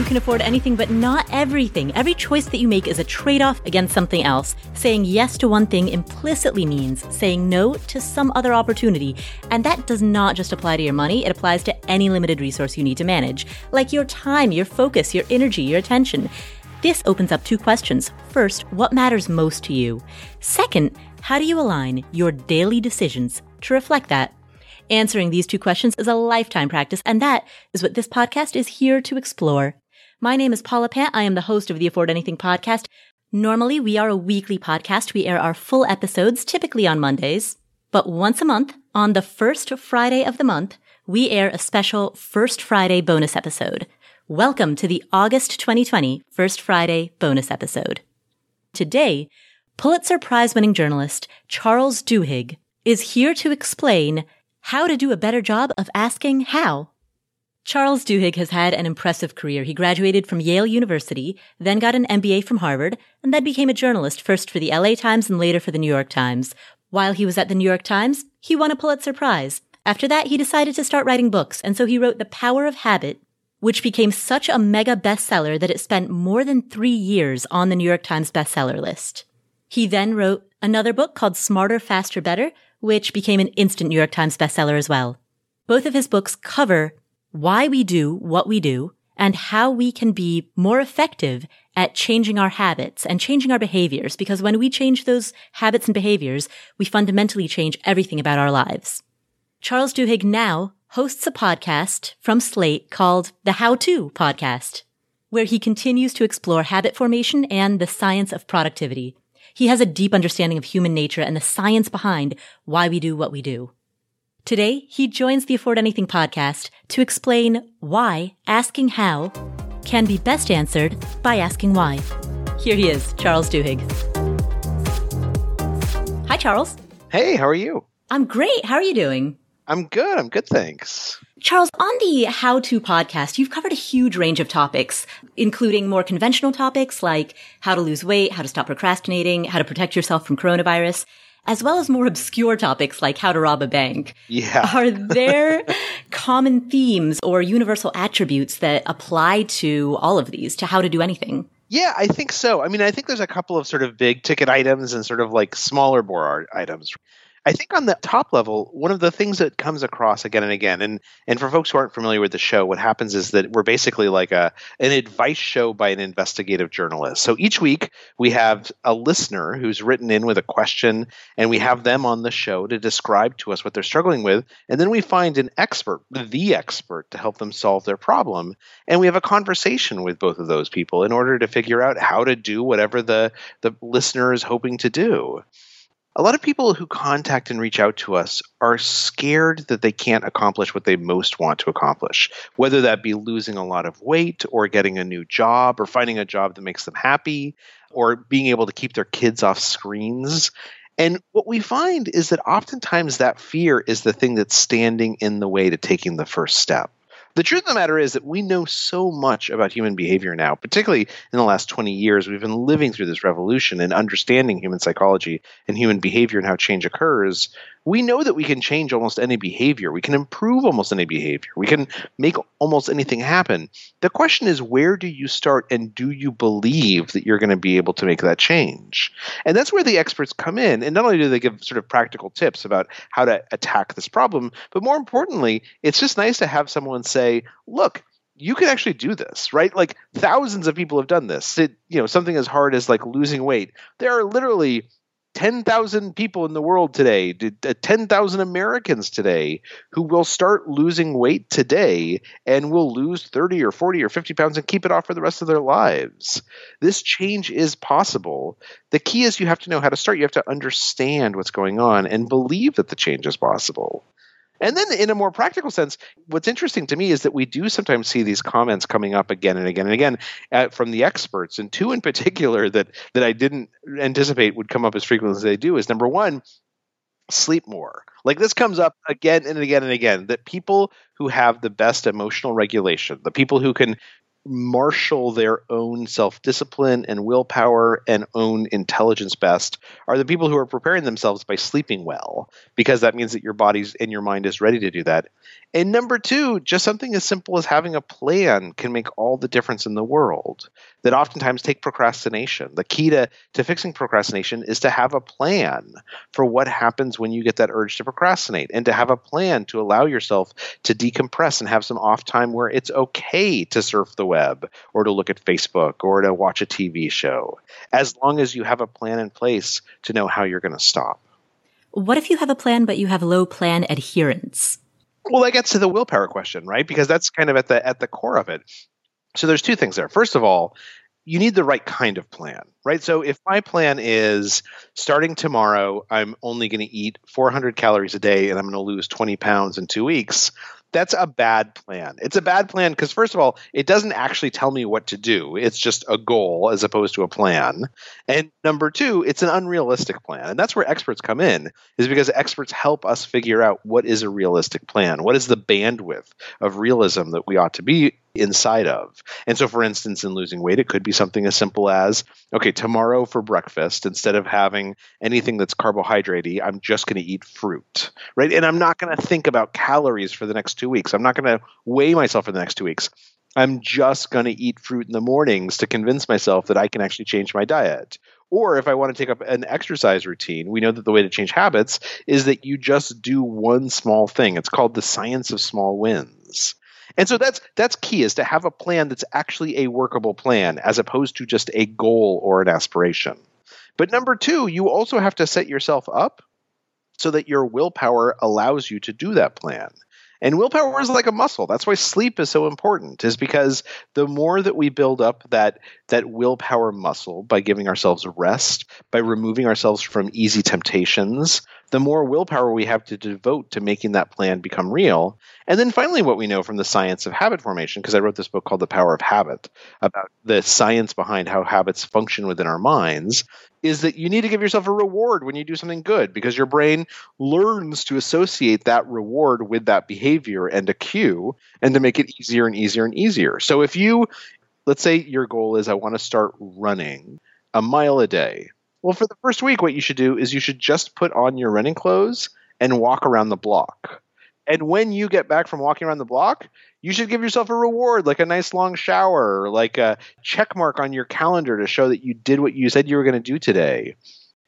You can afford anything, but not everything. Every choice that you make is a trade off against something else. Saying yes to one thing implicitly means saying no to some other opportunity. And that does not just apply to your money, it applies to any limited resource you need to manage, like your time, your focus, your energy, your attention. This opens up two questions. First, what matters most to you? Second, how do you align your daily decisions to reflect that? Answering these two questions is a lifetime practice, and that is what this podcast is here to explore. My name is Paula Pant. I am the host of the Afford Anything podcast. Normally, we are a weekly podcast. We air our full episodes typically on Mondays, but once a month, on the first Friday of the month, we air a special First Friday bonus episode. Welcome to the August 2020 First Friday bonus episode. Today, Pulitzer Prize winning journalist Charles Duhigg is here to explain how to do a better job of asking how. Charles Duhigg has had an impressive career. He graduated from Yale University, then got an MBA from Harvard, and then became a journalist first for the LA Times and later for the New York Times. While he was at the New York Times, he won a Pulitzer Prize. After that, he decided to start writing books, and so he wrote The Power of Habit, which became such a mega bestseller that it spent more than three years on the New York Times bestseller list. He then wrote another book called Smarter, Faster, Better, which became an instant New York Times bestseller as well. Both of his books cover why we do what we do and how we can be more effective at changing our habits and changing our behaviors. Because when we change those habits and behaviors, we fundamentally change everything about our lives. Charles Duhigg now hosts a podcast from Slate called the How To Podcast, where he continues to explore habit formation and the science of productivity. He has a deep understanding of human nature and the science behind why we do what we do. Today, he joins the Afford Anything podcast to explain why asking how can be best answered by asking why. Here he is, Charles Duhigg. Hi, Charles. Hey, how are you? I'm great. How are you doing? I'm good. I'm good, thanks. Charles, on the How To podcast, you've covered a huge range of topics, including more conventional topics like how to lose weight, how to stop procrastinating, how to protect yourself from coronavirus, as well as more obscure topics like how to rob a bank. Yeah. Are there common themes or universal attributes that apply to all of these, to how to do anything? Yeah, I think so. I mean, I think there's a couple of sort of big ticket items and sort of like smaller bore items. I think on the top level, one of the things that comes across again and again, and and for folks who aren't familiar with the show, what happens is that we're basically like a an advice show by an investigative journalist. So each week we have a listener who's written in with a question, and we have them on the show to describe to us what they're struggling with, and then we find an expert, the expert, to help them solve their problem, and we have a conversation with both of those people in order to figure out how to do whatever the the listener is hoping to do a lot of people who contact and reach out to us are scared that they can't accomplish what they most want to accomplish, whether that be losing a lot of weight or getting a new job or finding a job that makes them happy or being able to keep their kids off screens. And what we find is that oftentimes that fear is the thing that's standing in the way to taking the first step. The truth of the matter is that we know so much about human behavior now, particularly in the last 20 years. We've been living through this revolution and understanding human psychology and human behavior and how change occurs we know that we can change almost any behavior. We can improve almost any behavior. We can make almost anything happen. The question is, where do you start and do you believe that you're going to be able to make that change? And that's where the experts come in. And not only do they give sort of practical tips about how to attack this problem, but more importantly, it's just nice to have someone say, look, you can actually do this, right? Like thousands of people have done this. It, you know, something as hard as like losing weight. There are literally 10,000 people in the world today, 10,000 Americans today who will start losing weight today and will lose 30 or 40 or 50 pounds and keep it off for the rest of their lives. This change is possible. The key is you have to know how to start. You have to understand what's going on and believe that the change is possible. And then, in a more practical sense, what's interesting to me is that we do sometimes see these comments coming up again and again and again uh, from the experts, and two in particular that that I didn't anticipate would come up as frequently as they do is number one, sleep more. Like this comes up again and again and again that people who have the best emotional regulation, the people who can marshal their own self discipline and willpower and own intelligence best are the people who are preparing themselves by sleeping well, because that means that your body's and your mind is ready to do that. And number two, just something as simple as having a plan can make all the difference in the world. That oftentimes take procrastination. The key to, to fixing procrastination is to have a plan for what happens when you get that urge to procrastinate and to have a plan to allow yourself to decompress and have some off time where it's okay to surf the web or to look at Facebook or to watch a TV show, as long as you have a plan in place to know how you're going to stop. What if you have a plan, but you have low plan adherence? Well, that gets to the willpower question, right? Because that's kind of at the at the core of it. So there's two things there. First of all, you need the right kind of plan, right? So if my plan is starting tomorrow, I'm only going to eat 400 calories a day and I'm going to lose 20 pounds in two weeks, that's a bad plan. It's a bad plan because first of all, it doesn't actually tell me what to do. It's just a goal as opposed to a plan. And number 2, it's an unrealistic plan. And that's where experts come in is because experts help us figure out what is a realistic plan. What is the bandwidth of realism that we ought to be inside of. And so, for instance, in losing weight, it could be something as simple as okay, tomorrow for breakfast, instead of having anything that's carbohydratey, I'm just going to eat fruit, right? And I'm not going to think about calories for the next two weeks. I'm not going to weigh myself for the next two weeks. I'm just going to eat fruit in the mornings to convince myself that I can actually change my diet. Or if I want to take up an exercise routine, we know that the way to change habits is that you just do one small thing. It's called the science of small wins. And so that's that's key is to have a plan that's actually a workable plan as opposed to just a goal or an aspiration. But number 2, you also have to set yourself up so that your willpower allows you to do that plan. And willpower is like a muscle. That's why sleep is so important, is because the more that we build up that that willpower muscle by giving ourselves rest, by removing ourselves from easy temptations, the more willpower we have to devote to making that plan become real. And then finally, what we know from the science of habit formation, because I wrote this book called The Power of Habit about the science behind how habits function within our minds, is that you need to give yourself a reward when you do something good because your brain learns to associate that reward with that behavior and a cue and to make it easier and easier and easier. So if you, let's say your goal is, I want to start running a mile a day well, for the first week, what you should do is you should just put on your running clothes and walk around the block. And when you get back from walking around the block, you should give yourself a reward, like a nice long shower, or like a check mark on your calendar to show that you did what you said you were going to do today.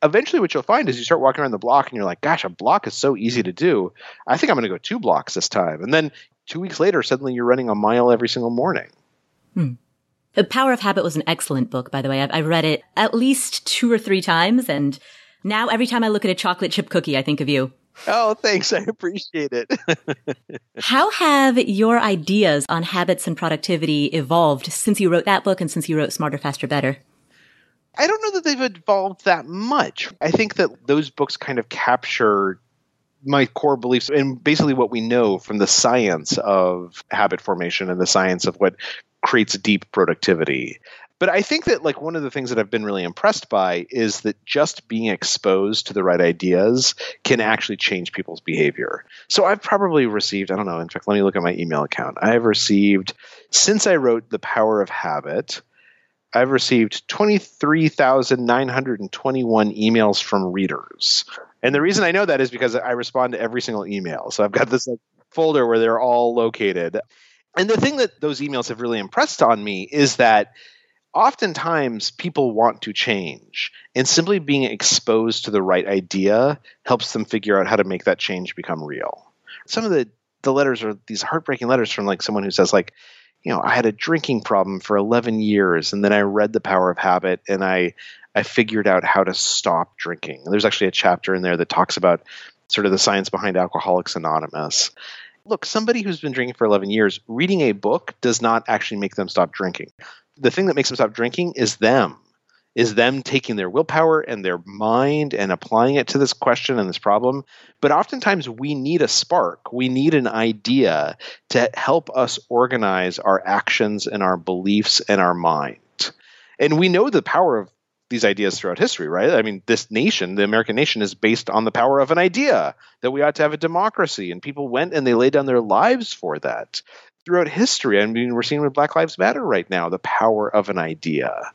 Eventually, what you'll find is you start walking around the block and you're like, gosh, a block is so easy to do. I think I'm going to go two blocks this time. And then two weeks later, suddenly you're running a mile every single morning. Hmm. The Power of Habit was an excellent book, by the way. I've, I've read it at least two or three times, and now every time I look at a chocolate chip cookie, I think of you. Oh, thanks. I appreciate it. How have your ideas on habits and productivity evolved since you wrote that book and since you wrote Smarter, Faster, Better? I don't know that they've evolved that much. I think that those books kind of capture my core beliefs and basically what we know from the science of habit formation and the science of what creates deep productivity. But I think that like one of the things that I've been really impressed by is that just being exposed to the right ideas can actually change people's behavior. So I've probably received, I don't know, in fact, let me look at my email account. I've received since I wrote The Power of Habit, I've received 23,921 emails from readers. And the reason I know that is because I respond to every single email. So I've got this like, folder where they're all located. And the thing that those emails have really impressed on me is that oftentimes people want to change, and simply being exposed to the right idea helps them figure out how to make that change become real. Some of the the letters are these heartbreaking letters from like someone who says like you know i had a drinking problem for 11 years and then i read the power of habit and i i figured out how to stop drinking and there's actually a chapter in there that talks about sort of the science behind alcoholics anonymous Look, somebody who's been drinking for 11 years, reading a book does not actually make them stop drinking. The thing that makes them stop drinking is them, is them taking their willpower and their mind and applying it to this question and this problem. But oftentimes we need a spark, we need an idea to help us organize our actions and our beliefs and our mind. And we know the power of these ideas throughout history, right? I mean, this nation, the American nation, is based on the power of an idea that we ought to have a democracy, and people went and they laid down their lives for that throughout history. I mean, we're seeing with Black Lives Matter right now the power of an idea.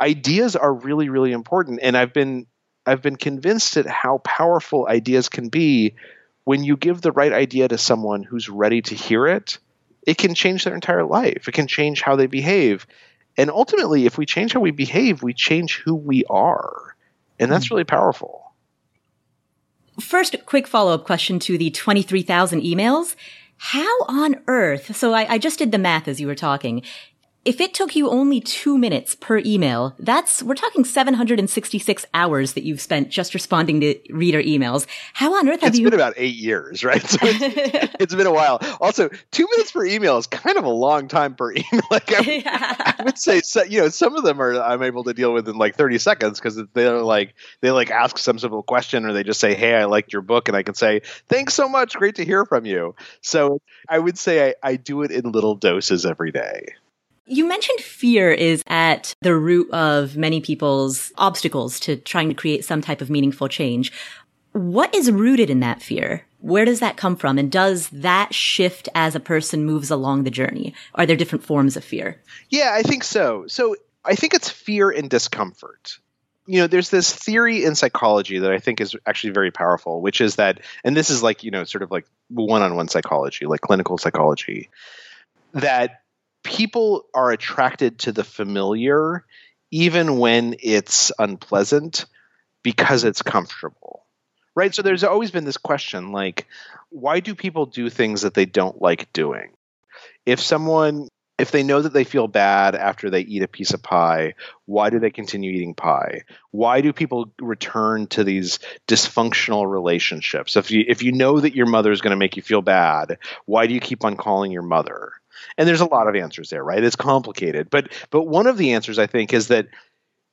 Ideas are really, really important, and I've been I've been convinced at how powerful ideas can be when you give the right idea to someone who's ready to hear it, it can change their entire life. It can change how they behave. And ultimately, if we change how we behave, we change who we are. And that's hmm. really powerful. First, quick follow up question to the 23,000 emails. How on earth? So I, I, just did the math as you were talking if it took you only two minutes per email, that's, we're talking 766 hours that you've spent just responding to reader emails. How on earth have it's you? It's been about eight years, right? So it's, it's been a while. Also, two minutes per email is kind of a long time per email. Like I, yeah. I would say, so, you know, some of them are I'm able to deal with in like 30 seconds because they're like, they like ask some simple question or they just say, Hey, I liked your book. And I can say, thanks so much. Great to hear from you. So I would say I, I do it in little doses every day. You mentioned fear is at the root of many people's obstacles to trying to create some type of meaningful change. What is rooted in that fear? Where does that come from? And does that shift as a person moves along the journey? Are there different forms of fear? Yeah, I think so. So I think it's fear and discomfort. You know, there's this theory in psychology that I think is actually very powerful, which is that, and this is like, you know, sort of like one on one psychology, like clinical psychology, that people are attracted to the familiar even when it's unpleasant because it's comfortable right so there's always been this question like why do people do things that they don't like doing if someone if they know that they feel bad after they eat a piece of pie, why do they continue eating pie? Why do people return to these dysfunctional relationships? If you if you know that your mother is going to make you feel bad, why do you keep on calling your mother? And there's a lot of answers there, right? It's complicated. But but one of the answers I think is that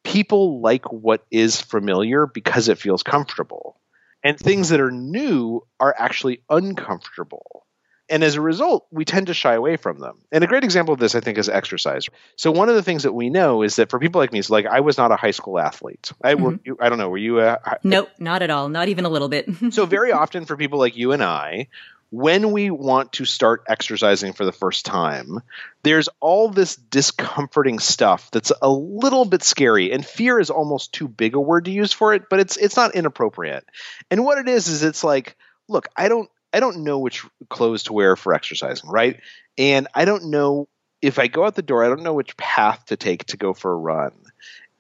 people like what is familiar because it feels comfortable. And things that are new are actually uncomfortable. And as a result, we tend to shy away from them. And a great example of this, I think, is exercise. So one of the things that we know is that for people like me, so like I was not a high school athlete. I mm-hmm. were, you, I don't know, were you a? Nope, not at all. Not even a little bit. so very often for people like you and I, when we want to start exercising for the first time, there's all this discomforting stuff that's a little bit scary, and fear is almost too big a word to use for it, but it's it's not inappropriate. And what it is is it's like, look, I don't I don't know which clothes to wear for exercising, right? And I don't know if I go out the door, I don't know which path to take to go for a run.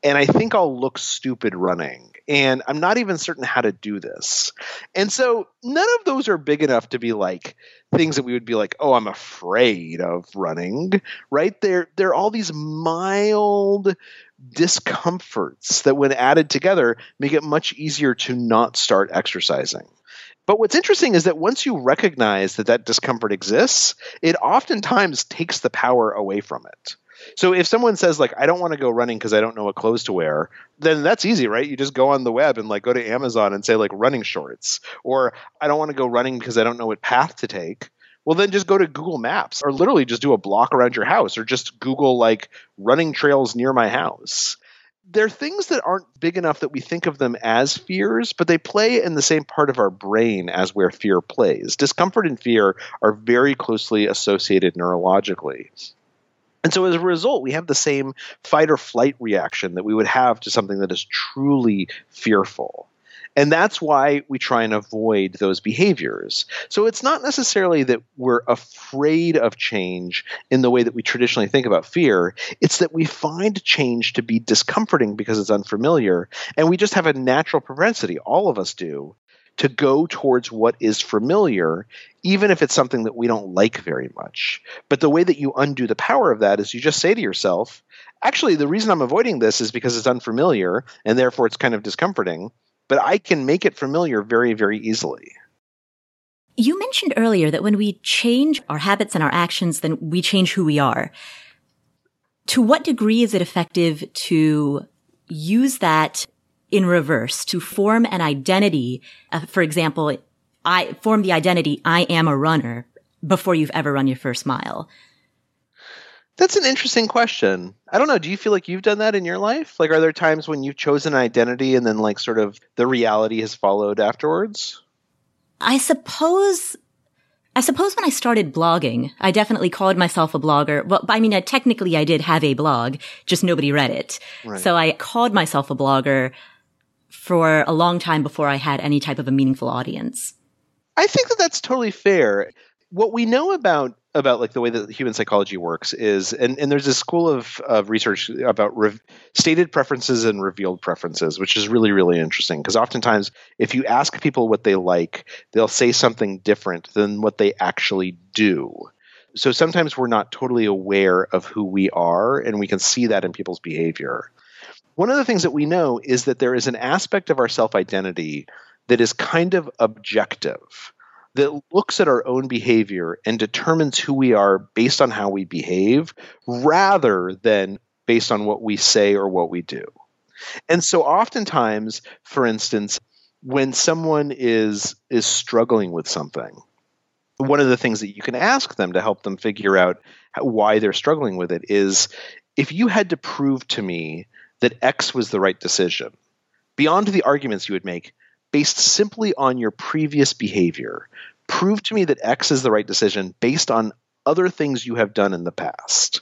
And I think I'll look stupid running and I'm not even certain how to do this. And so none of those are big enough to be like things that we would be like, oh, I'm afraid of running, right? They're they're all these mild discomforts that when added together make it much easier to not start exercising. But what's interesting is that once you recognize that that discomfort exists, it oftentimes takes the power away from it. So if someone says like I don't want to go running because I don't know what clothes to wear, then that's easy, right? You just go on the web and like go to Amazon and say like running shorts, or I don't want to go running because I don't know what path to take. Well, then just go to Google Maps or literally just do a block around your house or just Google like running trails near my house. They're things that aren't big enough that we think of them as fears, but they play in the same part of our brain as where fear plays. Discomfort and fear are very closely associated neurologically. And so as a result, we have the same fight or flight reaction that we would have to something that is truly fearful. And that's why we try and avoid those behaviors. So it's not necessarily that we're afraid of change in the way that we traditionally think about fear. It's that we find change to be discomforting because it's unfamiliar. And we just have a natural propensity, all of us do, to go towards what is familiar, even if it's something that we don't like very much. But the way that you undo the power of that is you just say to yourself, actually, the reason I'm avoiding this is because it's unfamiliar and therefore it's kind of discomforting, but I can make it familiar very, very easily. You mentioned earlier that when we change our habits and our actions, then we change who we are. To what degree is it effective to use that in reverse to form an identity. Uh, for example, I form the identity, I am a runner before you've ever run your first mile. That's an interesting question. I don't know. Do you feel like you've done that in your life? Like, are there times when you've chosen an identity and then, like, sort of the reality has followed afterwards? I suppose. I suppose when I started blogging, I definitely called myself a blogger. Well, I mean, technically I did have a blog, just nobody read it. Right. So I called myself a blogger for a long time before I had any type of a meaningful audience. I think that that's totally fair. What we know about about like the way that human psychology works is and, and there's a school of, of research about re- stated preferences and revealed preferences which is really really interesting because oftentimes if you ask people what they like they'll say something different than what they actually do so sometimes we're not totally aware of who we are and we can see that in people's behavior one of the things that we know is that there is an aspect of our self identity that is kind of objective that looks at our own behavior and determines who we are based on how we behave rather than based on what we say or what we do. And so oftentimes, for instance, when someone is is struggling with something, one of the things that you can ask them to help them figure out why they're struggling with it is if you had to prove to me that X was the right decision, beyond the arguments you would make, based simply on your previous behavior. Prove to me that X is the right decision based on other things you have done in the past.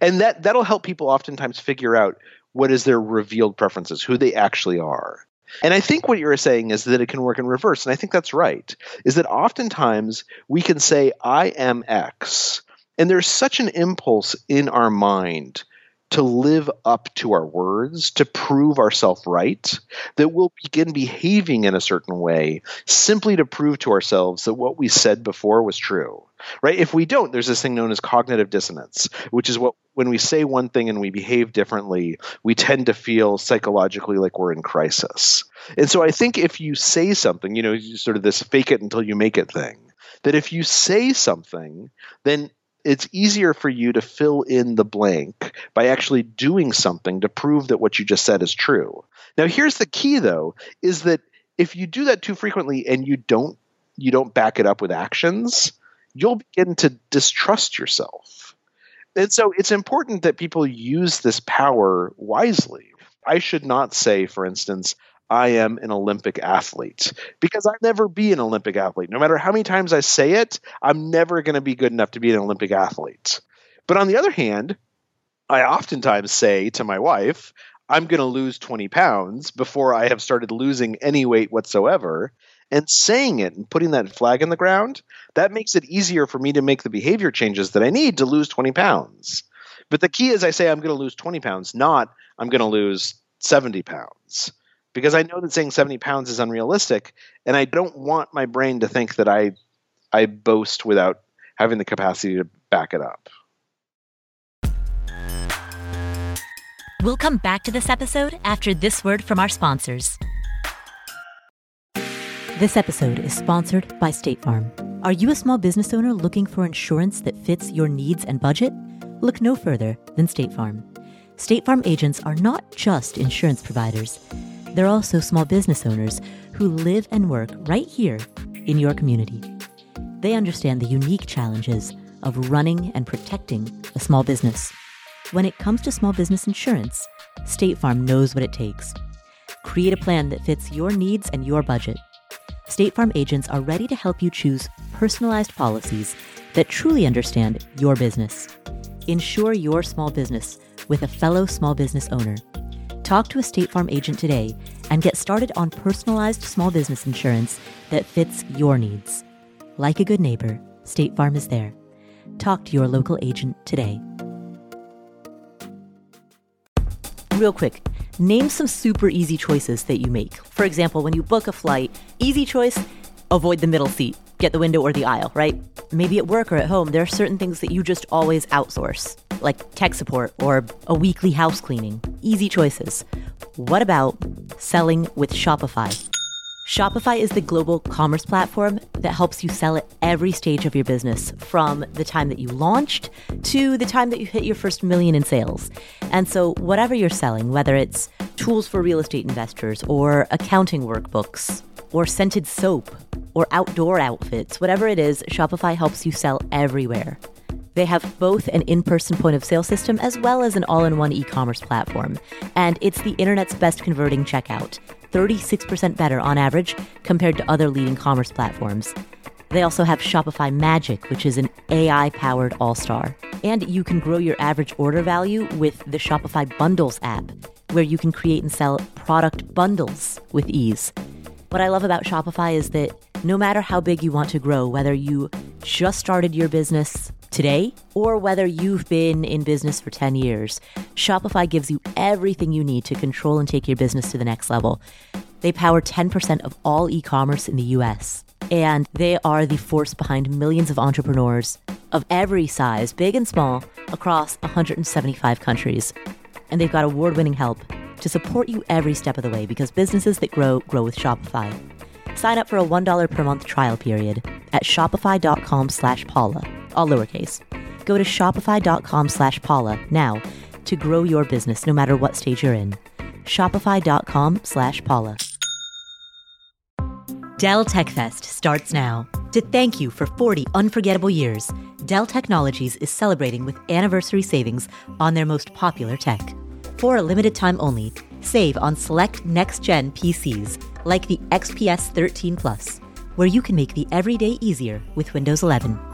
And that that'll help people oftentimes figure out what is their revealed preferences, who they actually are. And I think what you're saying is that it can work in reverse. And I think that's right. Is that oftentimes we can say, I am X. And there's such an impulse in our mind to live up to our words, to prove ourselves right, that we'll begin behaving in a certain way simply to prove to ourselves that what we said before was true. Right? If we don't, there's this thing known as cognitive dissonance, which is what when we say one thing and we behave differently, we tend to feel psychologically like we're in crisis. And so I think if you say something, you know, sort of this fake it until you make it thing, that if you say something, then it's easier for you to fill in the blank by actually doing something to prove that what you just said is true. Now here's the key though is that if you do that too frequently and you don't you don't back it up with actions, you'll begin to distrust yourself. And so it's important that people use this power wisely. I should not say for instance I am an Olympic athlete because I'll never be an Olympic athlete. No matter how many times I say it, I'm never going to be good enough to be an Olympic athlete. But on the other hand, I oftentimes say to my wife, I'm going to lose 20 pounds before I have started losing any weight whatsoever. And saying it and putting that flag in the ground, that makes it easier for me to make the behavior changes that I need to lose 20 pounds. But the key is I say I'm going to lose 20 pounds, not I'm going to lose 70 pounds because I know that saying 70 pounds is unrealistic, and I don't want my brain to think that I I boast without having the capacity to back it up. We'll come back to this episode after this word from our sponsors. This episode is sponsored by State Farm. Are you a small business owner looking for insurance that fits your needs and budget? Look no further than State Farm. State Farm agents are not just insurance providers. They're also small business owners who live and work right here in your community. They understand the unique challenges of running and protecting a small business. When it comes to small business insurance, State Farm knows what it takes. Create a plan that fits your needs and your budget. State Farm agents are ready to help you choose personalized policies that truly understand your business. Insure your small business with a fellow small business owner Talk to a State Farm agent today and get started on personalized small business insurance that fits your needs. Like a good neighbor, State Farm is there. Talk to your local agent today. Real quick, name some super easy choices that you make. For example, when you book a flight, easy choice, avoid the middle seat, get the window or the aisle, right? Maybe at work or at home, there are certain things that you just always outsource like tech support or a weekly house cleaning. Easy choices. What about selling with Shopify? Shopify is the global commerce platform that helps you sell at every stage of your business, from the time that you launched to the time that you hit your first million in sales. And so, whatever you're selling, whether it's tools for real estate investors, or accounting workbooks, or scented soap, or outdoor outfits, whatever it is, Shopify helps you sell everywhere. They have both an in person point of sale system as well as an all in one e commerce platform. And it's the internet's best converting checkout, 36% better on average compared to other leading commerce platforms. They also have Shopify Magic, which is an AI powered all star. And you can grow your average order value with the Shopify Bundles app, where you can create and sell product bundles with ease. What I love about Shopify is that No matter how big you want to grow, whether you just started your business today or whether you've been in business for 10 years, Shopify gives you everything you need to control and take your business to the next level. They power 10% of all e commerce in the US, and they are the force behind millions of entrepreneurs of every size, big and small, across 175 countries. And they've got award winning help to support you every step of the way because businesses that grow, grow with Shopify. Sign up for a $1 per month trial period at shopify.com slash Paula, all lowercase. Go to shopify.com slash Paula now to grow your business no matter what stage you're in. Shopify.com slash Paula. Dell Tech Fest starts now. To thank you for 40 unforgettable years, Dell Technologies is celebrating with anniversary savings on their most popular tech. For a limited time only, save on select next gen PCs like the XPS 13 Plus, where you can make the everyday easier with Windows 11.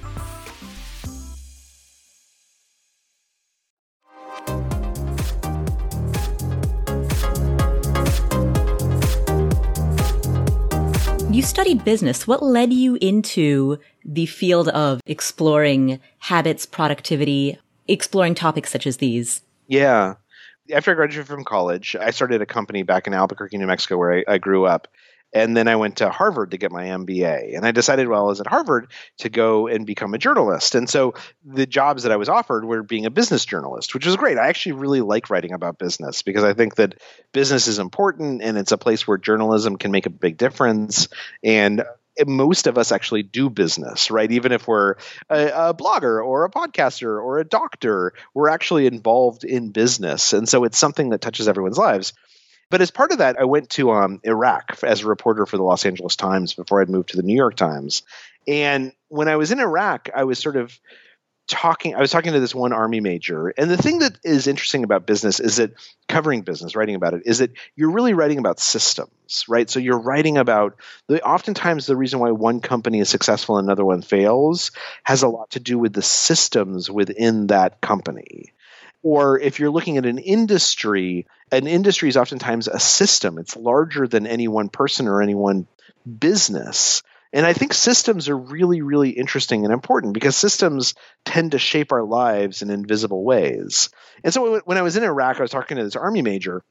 You studied business. What led you into the field of exploring habits, productivity, exploring topics such as these? Yeah. After I graduated from college, I started a company back in Albuquerque, New Mexico, where I, I grew up. And then I went to Harvard to get my MBA. And I decided while I was at Harvard to go and become a journalist. And so the jobs that I was offered were being a business journalist, which was great. I actually really like writing about business because I think that business is important and it's a place where journalism can make a big difference. And most of us actually do business, right? Even if we're a, a, blogger or a podcaster or a doctor, we're actually involved in business. And so it's something that touches everyone's lives. But as part of that, I went to um, Iraq as a reporter for the Los Angeles Times before I'd moved to the New York Times. And when I was in Iraq, I was sort of talking i was talking to this one army major. And the thing that is interesting about business is that covering business writing about it is that you're really writing about systems right? So you're writing about the oftentimes the reason why one company is successful and another one fails has a lot to do with the systems within that company or if you're looking at an industry, an industry is oftentimes a system. It's larger than any one person or any one business. And I think systems are really, really interesting and important because systems tend to shape our lives in invisible ways. And so when I was in Iraq, I was talking to this army major,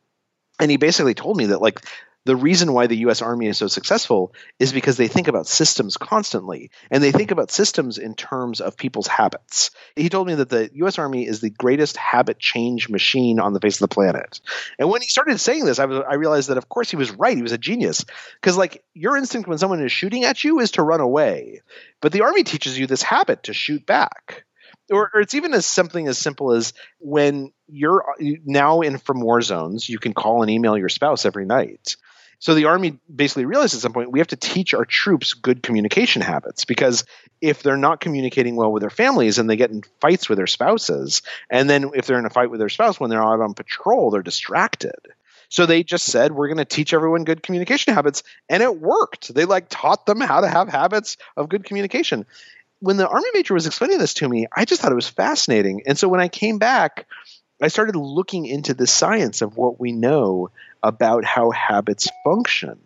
and he basically told me that like the reason why the US Army is so successful is because they think about systems constantly and they think about systems in terms of people's habits. He told me that the US Army is the greatest habit change machine on the face of the planet. And when he started saying this, I, was, I realized that of course he was right. He was a genius. Because like your instinct when someone is shooting at you is to run away. But the Army teaches you this habit to shoot back or, or, it's even as something as simple as when you're now in from war zones, you can call and email your spouse every night. So the army basically realized at some point we have to teach our troops good communication habits because if they're not communicating well with their families and they get in fights with their spouses, and then if they're in a fight with their spouse when they're out on patrol, they're distracted. So they just said, we're going to teach everyone good communication habits. And it worked. They like taught them how to have habits of good communication. When the army major was explaining this to me, I just thought it was fascinating. And so when I came back, I started looking into the science of what we know about how habits function.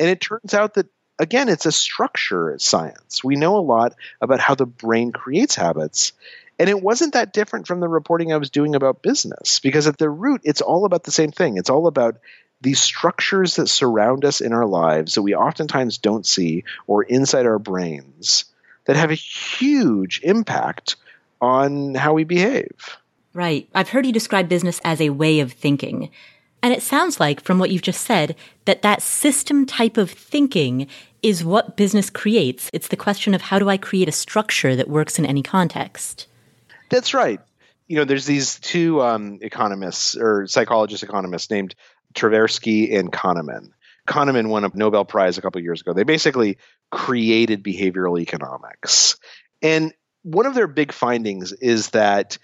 And it turns out that, again, it's a structure science. We know a lot about how the brain creates habits. And it wasn't that different from the reporting I was doing about business, because at the root, it's all about the same thing. It's all about these structures that surround us in our lives that we oftentimes don't see or inside our brains that have a huge impact on how we behave. Right. I've heard you describe business as a way of thinking. And it sounds like, from what you've just said, that that system type of thinking is what business creates. It's the question of how do I create a structure that works in any context? That's right. You know, there's these two um, economists or psychologist economists named Tversky and Kahneman. Kahneman won a Nobel Prize a couple years ago. They basically created behavioral economics. And one of their big findings is that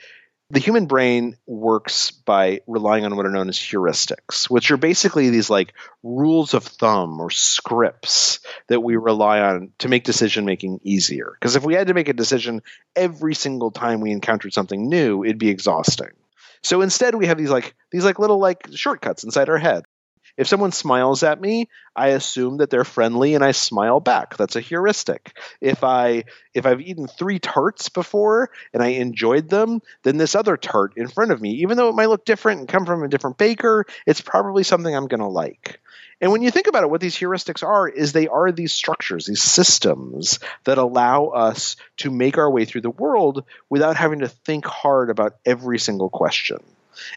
the human brain works by relying on what are known as heuristics, which are basically these like rules of thumb or scripts that we rely on to make decision making easier. Because if we had to make a decision every single time we encountered something new, it'd be exhausting. So instead we have these like these like little like shortcuts inside our head. If someone smiles at me, I assume that they're friendly and I smile back. That's a heuristic. If I if I've eaten 3 tarts before and I enjoyed them, then this other tart in front of me, even though it might look different and come from a different baker, it's probably something I'm going to like. And when you think about it, what these heuristics are is they are these structures, these systems that allow us to make our way through the world without having to think hard about every single question.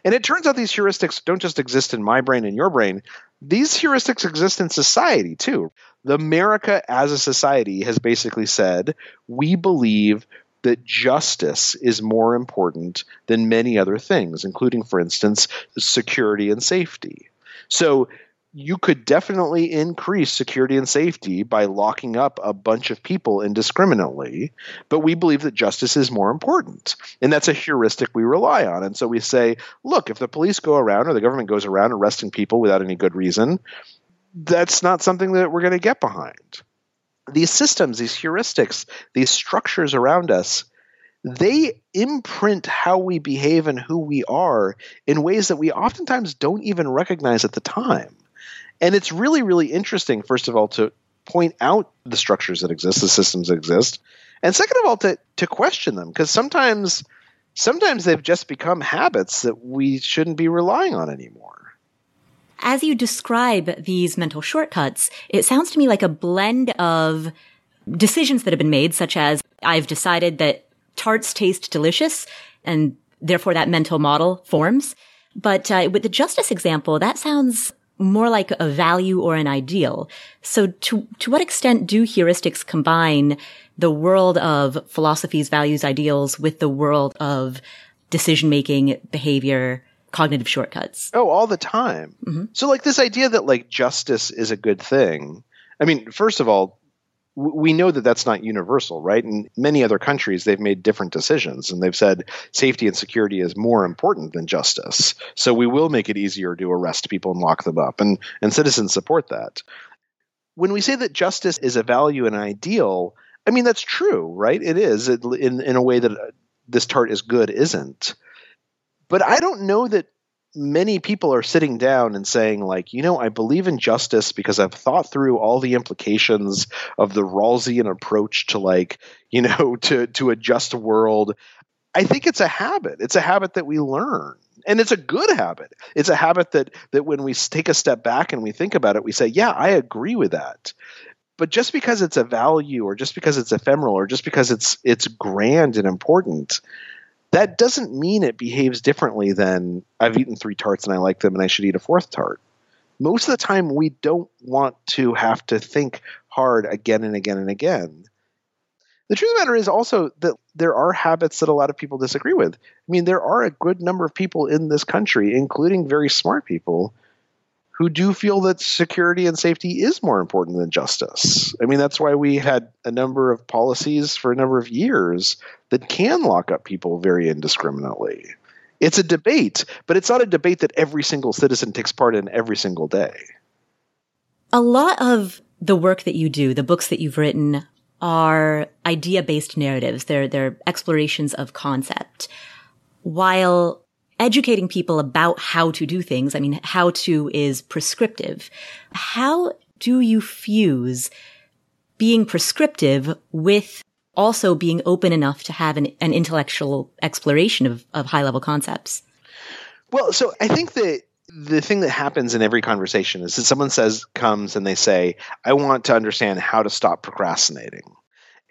And it turns out these heuristics don't just exist in my brain and your brain, these heuristics exist in society too. The America as a society has basically said, we believe that justice is more important than many other things, including, for instance, security and safety. So you could definitely increase security and safety by locking up a bunch of people indiscriminately, but we believe that justice is more important. And that's a heuristic we rely on. And so we say, look, if the police go around or the government goes around arresting people without any good reason, that's not something that we're going to get behind. These systems, these heuristics, these structures around us, they imprint how we behave and who we are in ways that we oftentimes don't even recognize at the time. And it's really, really interesting, first of all, to point out the structures that exist, the systems that exist, and second of all, to to question them because sometimes sometimes they've just become habits that we shouldn't be relying on anymore. As you describe these mental shortcuts, it sounds to me like a blend of decisions that have been made, such as I've decided that tarts taste delicious, and therefore that mental model forms. But uh, with the justice example, that sounds more like a value or an ideal. So to, to what extent do heuristics combine the world of philosophies, values, ideals with the world of decision making, behavior, cognitive shortcuts? Oh, all the time. Mm-hmm. So like this idea that like justice is a good thing. I mean, first of all, we know that that's not universal, right? In many other countries, they've made different decisions and they've said safety and security is more important than justice. So we will make it easier to arrest people and lock them up. And, and citizens support that. When we say that justice is a value and an ideal, I mean, that's true, right? It is in, in a way that uh, this tart is good isn't. But I don't know that many people are sitting down and saying like you know i believe in justice because i've thought through all the implications of the rawlsian approach to like you know to to a just world. I think it's a habit. It's a habit that we learn and it's a good habit. It's a habit that that when we take a step back and we think about it we say yeah i agree with that. But just because it's a value or just because it's ephemeral or just because it's it's grand and important that doesn't mean it behaves differently than I've eaten three tarts and I like them and I should eat a fourth tart. Most of the time, we don't want to have to think hard again and again and again. The truth of the matter is also that there are habits that a lot of people disagree with. I mean, there are a good number of people in this country, including very smart people, who do feel that security and safety is more important than justice. I mean, that's why we had a number of policies for a number of years that can lock up people very indiscriminately. It's a debate, but it's not a debate that every single citizen takes part in every single day. A lot of the work that you do, the books that you've written, are idea based narratives. They're, they're explorations of concept. While educating people about how to do things. I mean, how to is prescriptive. How do you fuse being prescriptive with also being open enough to have an, an intellectual exploration of, of high level concepts? Well, so I think that the thing that happens in every conversation is that someone says comes and they say, "I want to understand how to stop procrastinating."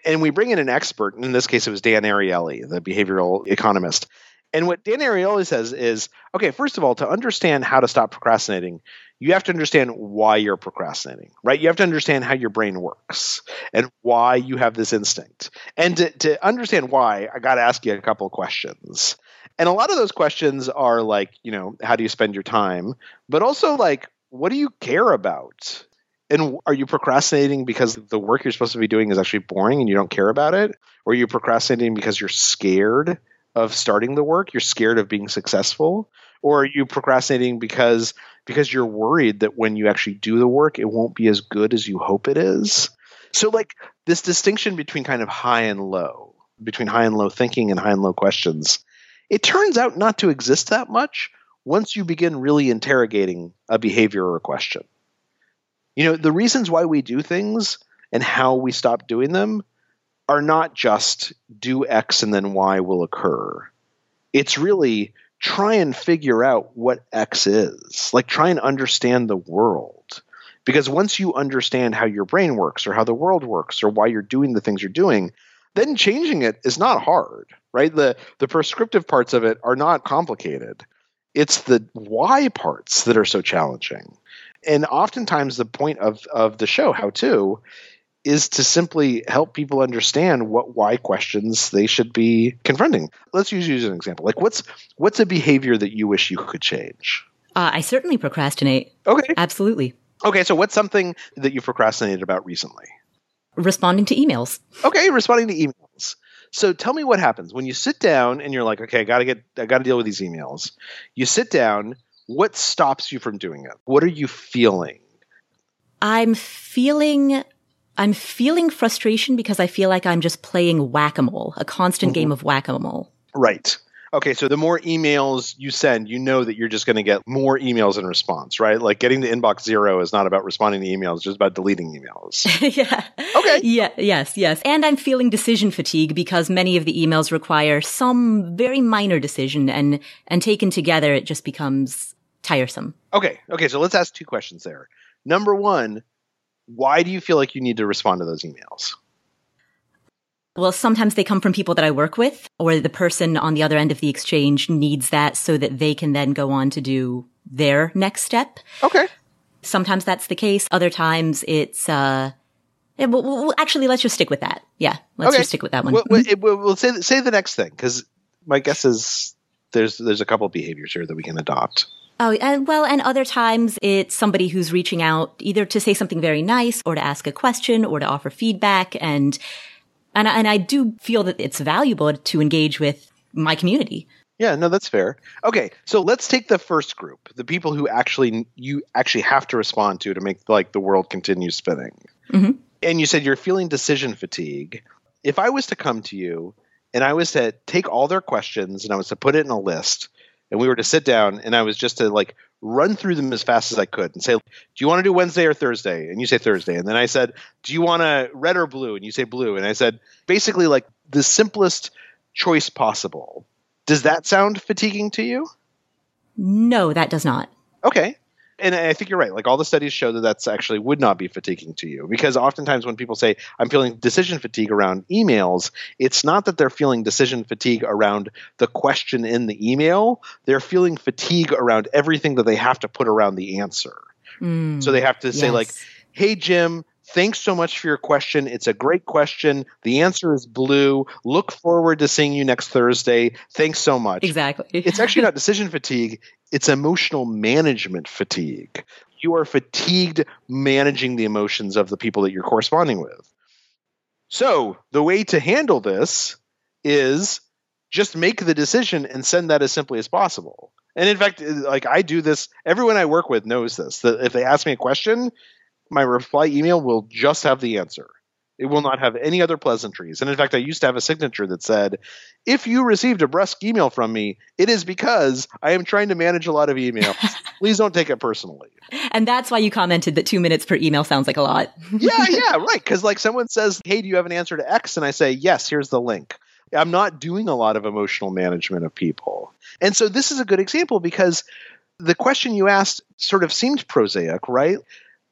And we bring in an expert, in this case it was Dan Ariely, the behavioral economist, and what Dan Ariely says is okay, first of all, to understand how to stop procrastinating, you have to understand why you're procrastinating, right? You have to understand how your brain works and why you have this instinct. And to, to understand why, I got to ask you a couple questions. And a lot of those questions are like, you know, how do you spend your time? But also like, what do you care about? And are you procrastinating because the work you're supposed to be doing is actually boring and you don't care about it? Or are you procrastinating because you're scared of starting the work? You're scared of being successful? Or are you procrastinating because because you're worried that when you actually do the work, it won't be as good as you hope it is? So like this distinction between kind of high and low, between high and low thinking and high and low questions, it turns out not to exist that much once you begin really interrogating a behavior or a question. You know, the reasons why we do things and how we stop doing them are not just do X and then Y will occur. It's really try and figure out what X is. Like try and understand the world. Because once you understand how your brain works or how the world works or why you're doing the things you're doing, then changing it is not hard, right? The the prescriptive parts of it are not complicated. It's the why parts that are so challenging. And oftentimes the point of of the show, how to, is to simply help people understand what why questions they should be confronting. Let's use you as an example. Like what's what's a behavior that you wish you could change? Uh, I certainly procrastinate. Okay. Absolutely. Okay, so what's something that you procrastinated about recently? Responding to emails. Okay, responding to emails. So tell me what happens when you sit down and you're like, okay, I got to get, I got to deal with these emails. You sit down. What stops you from doing it? What are you feeling? I'm feeling I'm feeling frustration because I feel like I'm just playing whack-a-mole, a constant mm-hmm. game of whack-a-mole. Right. Okay, so the more emails you send, you know that you're just going to get more emails in response, right? Like getting to inbox zero is not about responding to emails, it's just about deleting emails. yeah. Okay. Yeah, yes, yes. And I'm feeling decision fatigue because many of the emails require some very minor decision and and taken together it just becomes tiresome. Okay. Okay, so let's ask two questions there. Number 1, why do you feel like you need to respond to those emails? Well, sometimes they come from people that I work with, or the person on the other end of the exchange needs that so that they can then go on to do their next step. Okay. Sometimes that's the case. Other times it's, uh, yeah, well, well, actually, let's just stick with that. Yeah, let's okay. just stick with that one. We'll, we'll, we'll say say the next thing because my guess is there's there's a couple behaviors here that we can adopt. Oh, and well, and other times it's somebody who's reaching out either to say something very nice or to ask a question or to offer feedback. And and, and I do feel that it's valuable to engage with my community. Yeah, no, that's fair. Okay, so let's take the first group, the people who actually you actually have to respond to to make like the world continue spinning. Mm-hmm. And you said you're feeling decision fatigue. If I was to come to you and I was to take all their questions and I was to put it in a list, and we were to sit down and I was just to like run through them as fast as I could and say, "Do you want to do Wednesday or Thursday?" And you say Thursday. And then I said, "Do you want to red or blue?" And you say blue. And I said, basically like the simplest choice possible. Does that sound fatiguing to you? No, that does not. Okay and I think you're right. Like all the studies show that that's actually would not be fatiguing to you because oftentimes when people say I'm feeling decision fatigue around emails, it's not that they're feeling decision fatigue around the question in the email. They're feeling fatigue around everything that they have to put around the answer. Mm, so they have to say yes. like, "Hey Jim, Thanks so much for your question. It's a great question. The answer is blue. Look forward to seeing you next Thursday. Thanks so much. Exactly. it's actually not decision fatigue, it's emotional management fatigue. You are fatigued managing the emotions of the people that you're corresponding with. So, the way to handle this is just make the decision and send that as simply as possible. And in fact, like I do this, everyone I work with knows this that if they ask me a question, my reply email will just have the answer. It will not have any other pleasantries. And in fact, I used to have a signature that said, if you received a brusque email from me, it is because I am trying to manage a lot of emails. Please don't take it personally. And that's why you commented that two minutes per email sounds like a lot. yeah, yeah, right. Because like someone says, hey, do you have an answer to X? And I say, yes, here's the link. I'm not doing a lot of emotional management of people. And so this is a good example because the question you asked sort of seemed prosaic, right?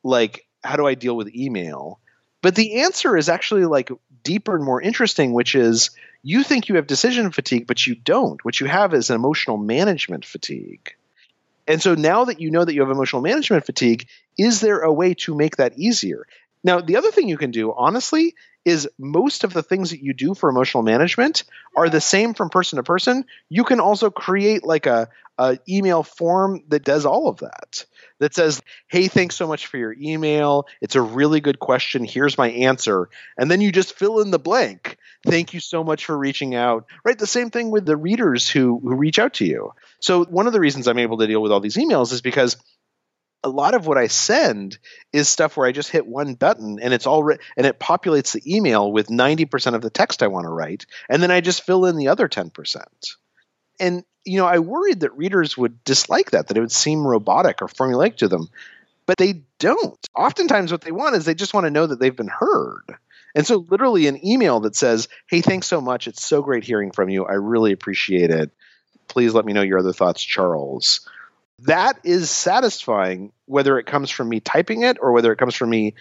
Like, how do I deal with email? But the answer is actually like deeper and more interesting, which is you think you have decision fatigue, but you don't. What you have is an emotional management fatigue. And so now that you know that you have emotional management fatigue, is there a way to make that easier? Now, the other thing you can do, honestly, is most of the things that you do for emotional management are the same from person to person. You can also create like a, a email form that does all of that. That says, "Hey, thanks so much for your email. It's a really good question. Here's my answer." And then you just fill in the blank. Thank you so much for reaching out. Right? The same thing with the readers who who reach out to you. So one of the reasons I'm able to deal with all these emails is because a lot of what I send is stuff where I just hit one button and it's all re- and it populates the email with 90% of the text I want to write and then I just fill in the other 10%. And you know, I worried that readers would dislike that that it would seem robotic or formulaic to them. But they don't. Oftentimes what they want is they just want to know that they've been heard. And so literally an email that says, "Hey, thanks so much. It's so great hearing from you. I really appreciate it. Please let me know your other thoughts, Charles." That is satisfying whether it comes from me typing it or whether it comes from me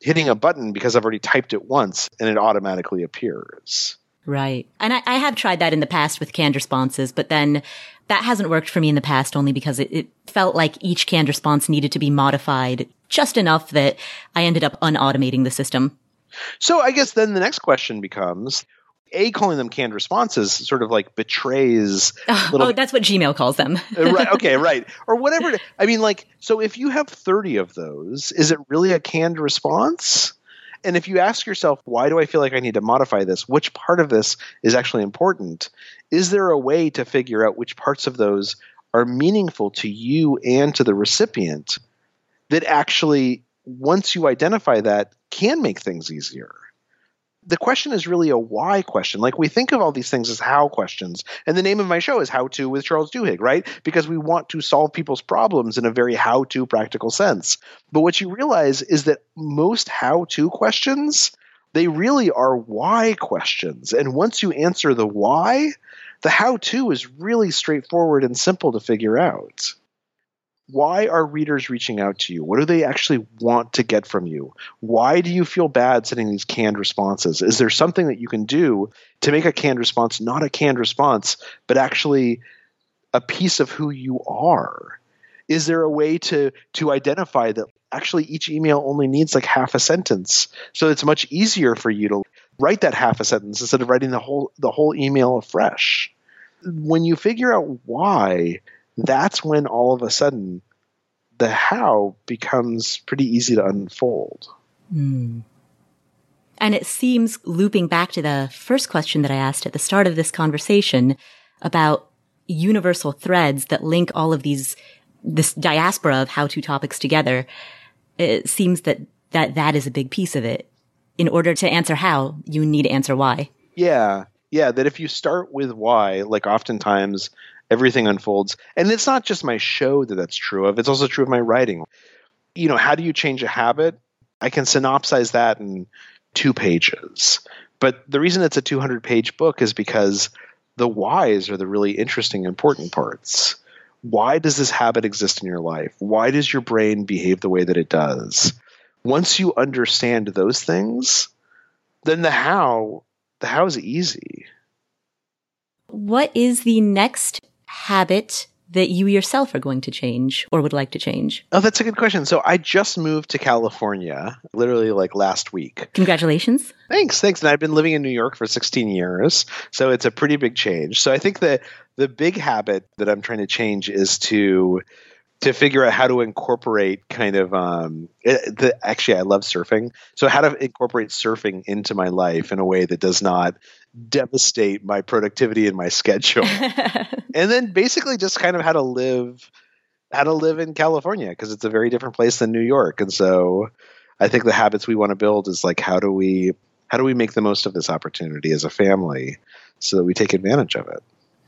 hitting a button because I've already typed it once and it automatically appears. Right. And I, I, have tried that in the past with canned responses, but then that hasn't worked for me in the past only because it, it felt like each canned response needed to be modified just enough that I ended up unautomating the system. So I guess then the next question becomes a calling them canned responses sort of like betrays. Little, oh, that's what Gmail calls them. Uh, right. Okay. Right. Or whatever. I mean, like, so if you have thirty of those, is it really a canned response? And if you ask yourself, why do I feel like I need to modify this? Which part of this is actually important? Is there a way to figure out which parts of those are meaningful to you and to the recipient that actually, once you identify that, can make things easier? The question is really a why question. Like we think of all these things as how questions. And the name of my show is How To with Charles Duhigg, right? Because we want to solve people's problems in a very how to practical sense. But what you realize is that most how to questions, they really are why questions. And once you answer the why, the how to is really straightforward and simple to figure out why are readers reaching out to you? What do they actually want to get from you? Why do you feel bad sending these canned responses? Is there something that you can do to make a canned response not a canned response, but actually a piece of who you are? Is there a way to to identify that actually each email only needs like half a sentence, so it's much easier for you to write that half a sentence instead of writing the whole the whole email afresh? When you figure out why that's when all of a sudden the how becomes pretty easy to unfold. Mm. And it seems looping back to the first question that I asked at the start of this conversation about universal threads that link all of these, this diaspora of how to topics together. It seems that, that that is a big piece of it. In order to answer how, you need to answer why. Yeah. Yeah. That if you start with why, like oftentimes everything unfolds. And it's not just my show that that's true of, it's also true of my writing. You know, how do you change a habit? I can synopsize that in two pages. But the reason it's a 200 page book is because the whys are the really interesting, important parts. Why does this habit exist in your life? Why does your brain behave the way that it does? Once you understand those things, then the how, the how is easy. What is the next habit that you yourself are going to change or would like to change? Oh, that's a good question. So I just moved to California literally like last week. Congratulations. Thanks. Thanks. And I've been living in New York for 16 years. So it's a pretty big change. So I think that the big habit that I'm trying to change is to to figure out how to incorporate kind of um, it, the, actually i love surfing so how to incorporate surfing into my life in a way that does not devastate my productivity and my schedule. and then basically just kind of how to live how to live in California because it's a very different place than New York. And so I think the habits we want to build is like how do we how do we make the most of this opportunity as a family so that we take advantage of it.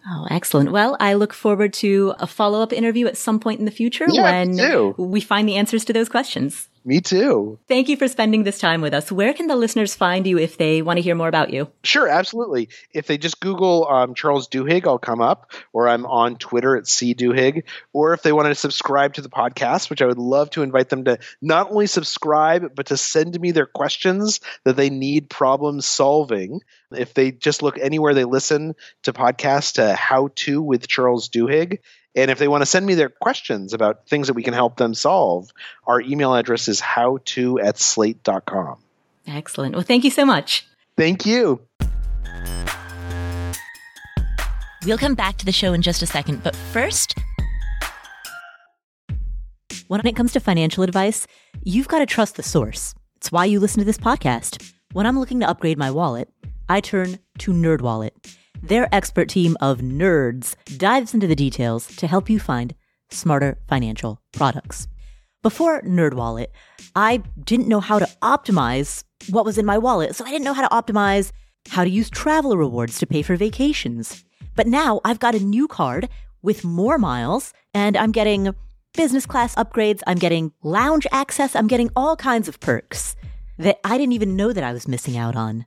Oh, excellent. Well, I look forward to a follow up interview at some point in the future yeah, when we find the answers to those questions. Me too. Thank you for spending this time with us. Where can the listeners find you if they want to hear more about you? Sure, absolutely. If they just Google um, Charles Duhigg, I'll come up, or I'm on Twitter at C Duhigg. Or if they want to subscribe to the podcast, which I would love to invite them to not only subscribe, but to send me their questions that they need problem solving. If they just look anywhere they listen to podcasts to How To with Charles Duhigg, and if they want to send me their questions about things that we can help them solve, our email address is howto at slate.com. Excellent. Well, thank you so much. Thank you. We'll come back to the show in just a second, but first, when it comes to financial advice, you've got to trust the source. It's why you listen to this podcast. When I'm looking to upgrade my wallet, I turn to NerdWallet. Their expert team of nerds dives into the details to help you find smarter financial products. Before NerdWallet, I didn't know how to optimize what was in my wallet, so I didn't know how to optimize how to use travel rewards to pay for vacations. But now I've got a new card with more miles, and I'm getting business class upgrades, I'm getting lounge access, I'm getting all kinds of perks that I didn't even know that I was missing out on.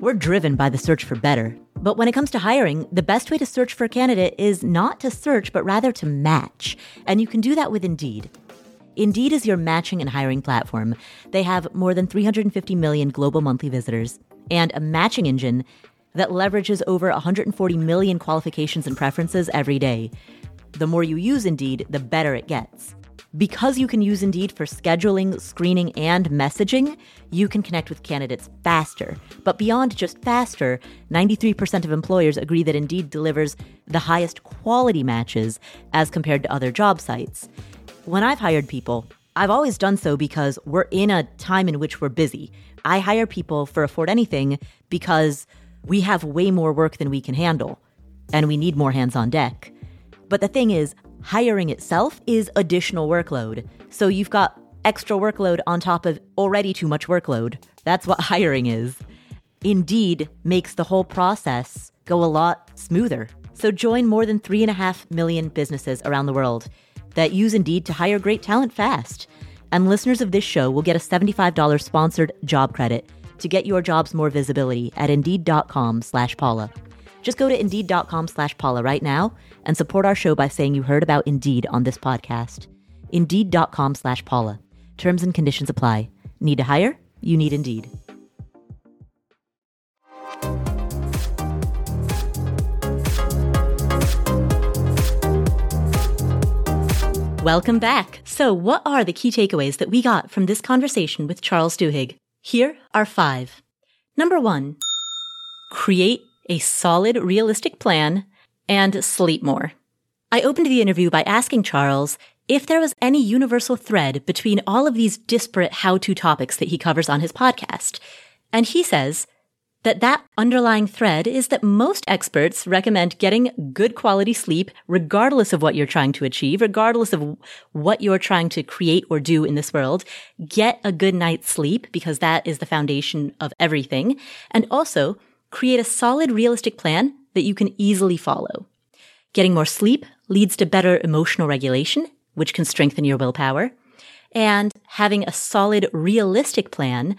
We're driven by the search for better. But when it comes to hiring, the best way to search for a candidate is not to search, but rather to match. And you can do that with Indeed. Indeed is your matching and hiring platform. They have more than 350 million global monthly visitors and a matching engine that leverages over 140 million qualifications and preferences every day. The more you use Indeed, the better it gets. Because you can use Indeed for scheduling, screening, and messaging, you can connect with candidates faster. But beyond just faster, 93% of employers agree that Indeed delivers the highest quality matches as compared to other job sites. When I've hired people, I've always done so because we're in a time in which we're busy. I hire people for Afford Anything because we have way more work than we can handle, and we need more hands on deck. But the thing is, hiring itself is additional workload. So you've got extra workload on top of already too much workload. That's what hiring is. Indeed makes the whole process go a lot smoother. So join more than 3.5 million businesses around the world that use Indeed to hire great talent fast. And listeners of this show will get a $75 sponsored job credit to get your jobs more visibility at Indeed.com slash Paula. Just go to Indeed.com slash Paula right now and support our show by saying you heard about Indeed on this podcast. Indeed.com slash Paula. Terms and conditions apply. Need to hire? You need Indeed. Welcome back. So, what are the key takeaways that we got from this conversation with Charles Duhigg? Here are five. Number one, create a solid, realistic plan and sleep more. I opened the interview by asking Charles if there was any universal thread between all of these disparate how-to topics that he covers on his podcast. And he says that that underlying thread is that most experts recommend getting good quality sleep regardless of what you're trying to achieve, regardless of what you're trying to create or do in this world. Get a good night's sleep because that is the foundation of everything. And also create a solid, realistic plan that you can easily follow. Getting more sleep leads to better emotional regulation, which can strengthen your willpower. And having a solid, realistic plan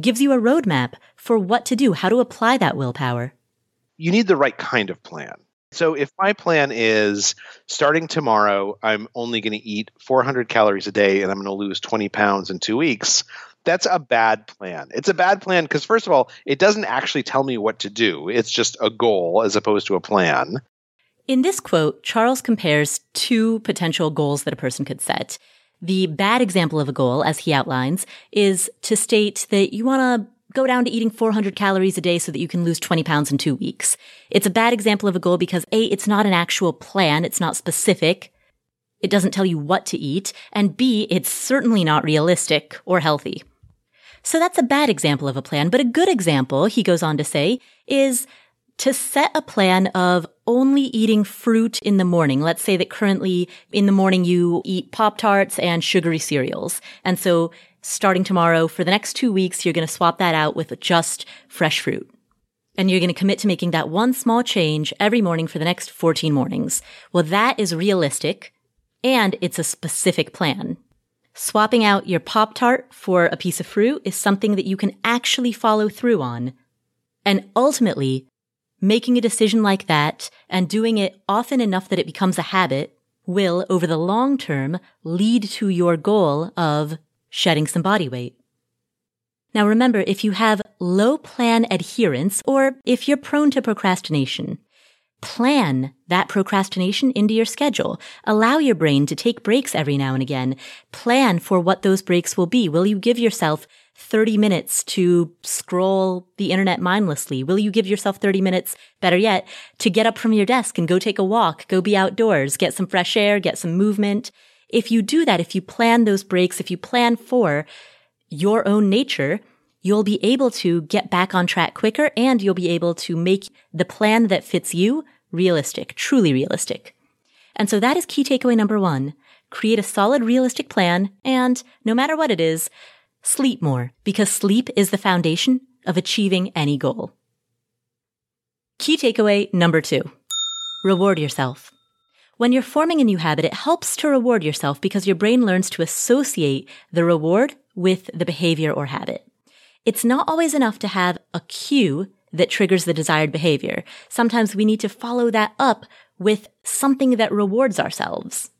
gives you a roadmap for what to do, how to apply that willpower. You need the right kind of plan. So if my plan is starting tomorrow, I'm only going to eat 400 calories a day and I'm going to lose 20 pounds in two weeks, that's a bad plan. It's a bad plan because, first of all, it doesn't actually tell me what to do. It's just a goal as opposed to a plan. In this quote, Charles compares two potential goals that a person could set. The bad example of a goal, as he outlines, is to state that you want to go down to eating 400 calories a day so that you can lose 20 pounds in two weeks. It's a bad example of a goal because A, it's not an actual plan. It's not specific. It doesn't tell you what to eat. And B, it's certainly not realistic or healthy. So that's a bad example of a plan. But a good example, he goes on to say, is to set a plan of only eating fruit in the morning. Let's say that currently in the morning you eat Pop Tarts and sugary cereals. And so starting tomorrow for the next two weeks, you're going to swap that out with just fresh fruit. And you're going to commit to making that one small change every morning for the next 14 mornings. Well, that is realistic and it's a specific plan. Swapping out your Pop Tart for a piece of fruit is something that you can actually follow through on. And ultimately, making a decision like that and doing it often enough that it becomes a habit will, over the long term, lead to your goal of shedding some body weight. Now remember, if you have low plan adherence or if you're prone to procrastination, plan that procrastination into your schedule. Allow your brain to take breaks every now and again. Plan for what those breaks will be. Will you give yourself 30 minutes to scroll the internet mindlessly? Will you give yourself 30 minutes, better yet, to get up from your desk and go take a walk, go be outdoors, get some fresh air, get some movement? If you do that, if you plan those breaks, if you plan for your own nature, you'll be able to get back on track quicker and you'll be able to make the plan that fits you realistic, truly realistic. And so that is key takeaway number one. Create a solid, realistic plan and no matter what it is, sleep more because sleep is the foundation of achieving any goal. Key takeaway number two. Reward yourself. When you're forming a new habit, it helps to reward yourself because your brain learns to associate the reward with the behavior or habit. It's not always enough to have a cue that triggers the desired behavior. Sometimes we need to follow that up with something that rewards ourselves.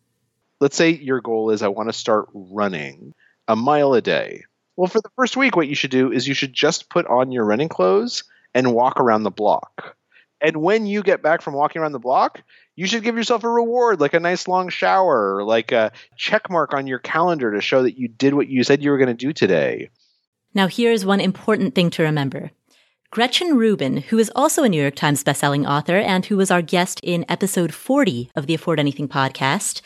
Let's say your goal is I want to start running a mile a day. Well, for the first week, what you should do is you should just put on your running clothes and walk around the block. And when you get back from walking around the block, you should give yourself a reward, like a nice long shower, like a check mark on your calendar to show that you did what you said you were going to do today. Now, here's one important thing to remember. Gretchen Rubin, who is also a New York Times bestselling author and who was our guest in episode 40 of the Afford Anything podcast,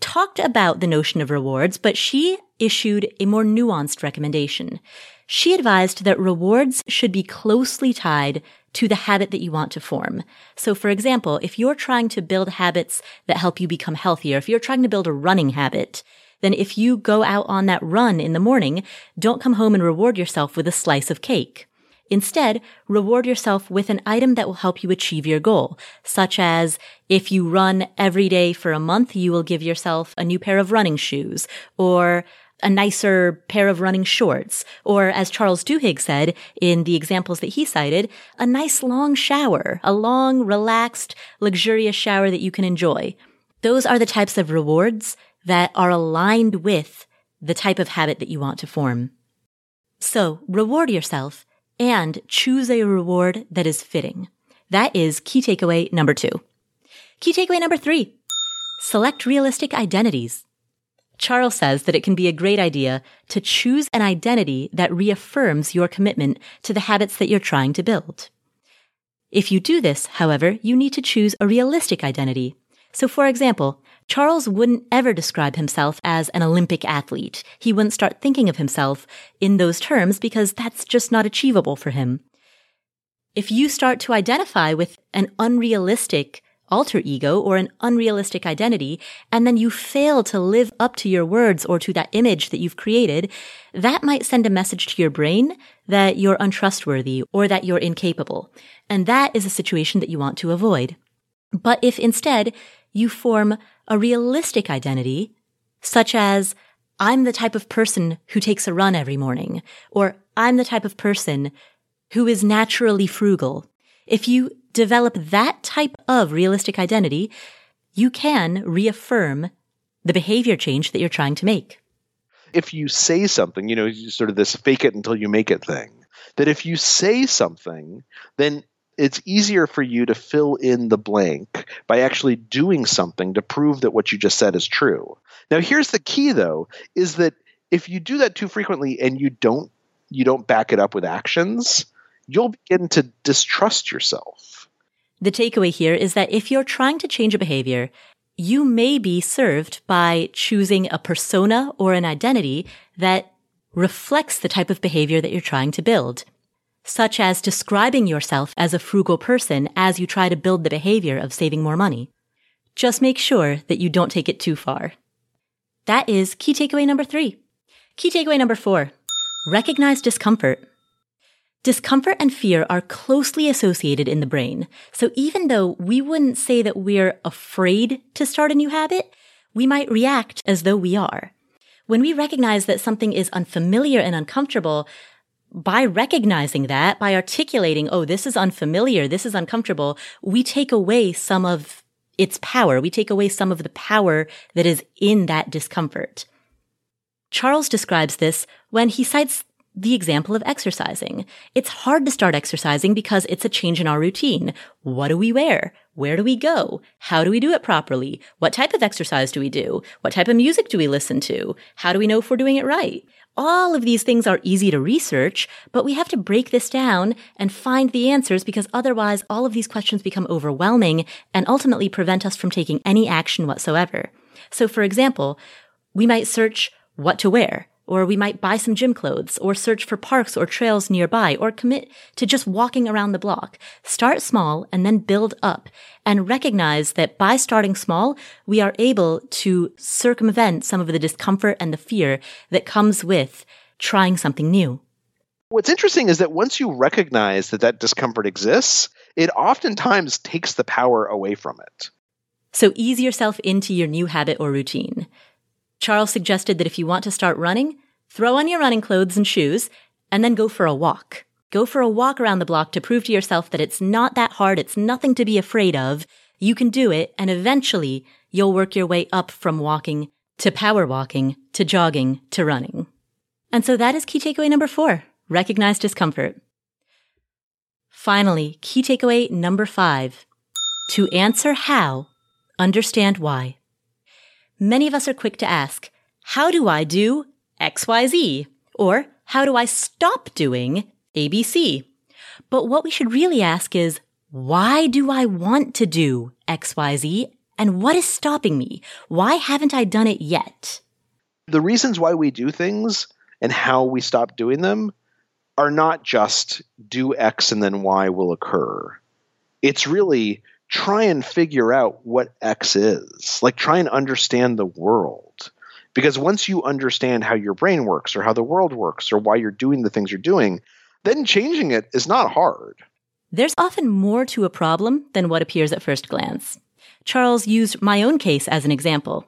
talked about the notion of rewards, but she issued a more nuanced recommendation. She advised that rewards should be closely tied to the habit that you want to form. So for example, if you're trying to build habits that help you become healthier, if you're trying to build a running habit, then if you go out on that run in the morning, don't come home and reward yourself with a slice of cake. Instead, reward yourself with an item that will help you achieve your goal, such as if you run every day for a month, you will give yourself a new pair of running shoes or a nicer pair of running shorts, or as Charles Duhigg said in the examples that he cited, a nice long shower, a long, relaxed, luxurious shower that you can enjoy. Those are the types of rewards that are aligned with the type of habit that you want to form. So reward yourself and choose a reward that is fitting. That is key takeaway number two. Key takeaway number three. Select realistic identities. Charles says that it can be a great idea to choose an identity that reaffirms your commitment to the habits that you're trying to build. If you do this, however, you need to choose a realistic identity. So for example, Charles wouldn't ever describe himself as an Olympic athlete. He wouldn't start thinking of himself in those terms because that's just not achievable for him. If you start to identify with an unrealistic alter ego or an unrealistic identity, and then you fail to live up to your words or to that image that you've created, that might send a message to your brain that you're untrustworthy or that you're incapable. And that is a situation that you want to avoid. But if instead you form a realistic identity, such as, I'm the type of person who takes a run every morning, or I'm the type of person who is naturally frugal. If you develop that type of realistic identity, you can reaffirm the behavior change that you're trying to make. If you say something, you know, sort of this fake it until you make it thing, that if you say something, then it's easier for you to fill in the blank by actually doing something to prove that what you just said is true. Now here's the key though is that if you do that too frequently and you don't you don't back it up with actions, you'll begin to distrust yourself. The takeaway here is that if you're trying to change a behavior, you may be served by choosing a persona or an identity that reflects the type of behavior that you're trying to build, such as describing yourself as a frugal person as you try to build the behavior of saving more money. Just make sure that you don't take it too far. That is key takeaway number three. Key takeaway number four. Recognize discomfort. Discomfort and fear are closely associated in the brain. So even though we wouldn't say that we're afraid to start a new habit, we might react as though we are. When we recognize that something is unfamiliar and uncomfortable, by recognizing that, by articulating, oh, this is unfamiliar, this is uncomfortable, we take away some of its power. We take away some of the power that is in that discomfort. Charles describes this when he cites the example of exercising. It's hard to start exercising because it's a change in our routine. What do we wear? Where do we go? How do we do it properly? What type of exercise do we do? What type of music do we listen to? How do we know if we're doing it right? All of these things are easy to research, but we have to break this down and find the answers because otherwise all of these questions become overwhelming and ultimately prevent us from taking any action whatsoever. So for example, we might search what to wear. Or we might buy some gym clothes or search for parks or trails nearby or commit to just walking around the block. Start small and then build up and recognize that by starting small, we are able to circumvent some of the discomfort and the fear that comes with trying something new. What's interesting is that once you recognize that that discomfort exists, it oftentimes takes the power away from it. So ease yourself into your new habit or routine. Charles suggested that if you want to start running, throw on your running clothes and shoes and then go for a walk. Go for a walk around the block to prove to yourself that it's not that hard. It's nothing to be afraid of. You can do it. And eventually you'll work your way up from walking to power walking to jogging to running. And so that is key takeaway number four. Recognize discomfort. Finally, key takeaway number five. To answer how, understand why. Many of us are quick to ask, how do I do XYZ? Or how do I stop doing ABC? But what we should really ask is, why do I want to do XYZ? And what is stopping me? Why haven't I done it yet? The reasons why we do things and how we stop doing them are not just do X and then Y will occur. It's really try and figure out what X is. Like try and understand the world. Because once you understand how your brain works or how the world works or why you're doing the things you're doing, then changing it is not hard. There's often more to a problem than what appears at first glance. Charles used my own case as an example.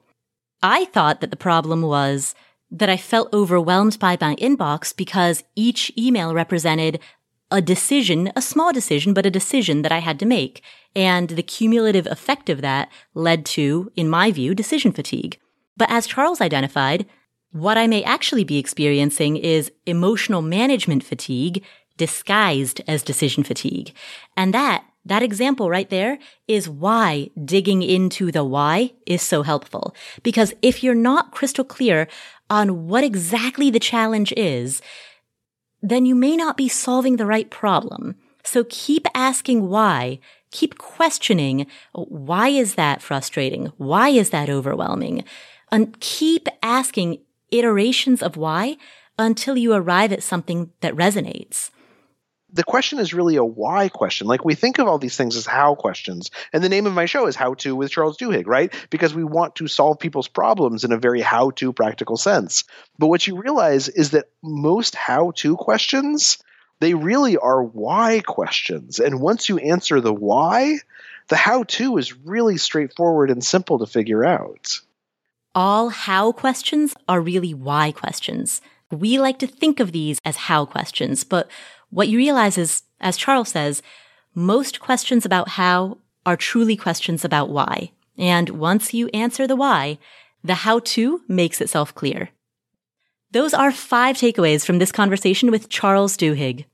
I thought that the problem was that I felt overwhelmed by my inbox because each email represented a decision, a small decision, but a decision that I had to make. And the cumulative effect of that led to, in my view, decision fatigue. But as Charles identified, what I may actually be experiencing is emotional management fatigue disguised as decision fatigue. And that, that example right there is why digging into the why is so helpful. Because if you're not crystal clear on what exactly the challenge is, then you may not be solving the right problem. So keep asking why. Keep questioning why is that frustrating? Why is that overwhelming? And keep asking iterations of why until you arrive at something that resonates the question is really a why question. Like we think of all these things as how questions. And the name of my show is How To with Charles Duhigg, right? Because we want to solve people's problems in a very how to practical sense. But what you realize is that most how to questions, they really are why questions. And once you answer the why, the how to is really straightforward and simple to figure out. All how questions are really why questions. We like to think of these as how questions, but what you realize is, as Charles says, most questions about how are truly questions about why. And once you answer the why, the how to makes itself clear. Those are five takeaways from this conversation with Charles Duhigg.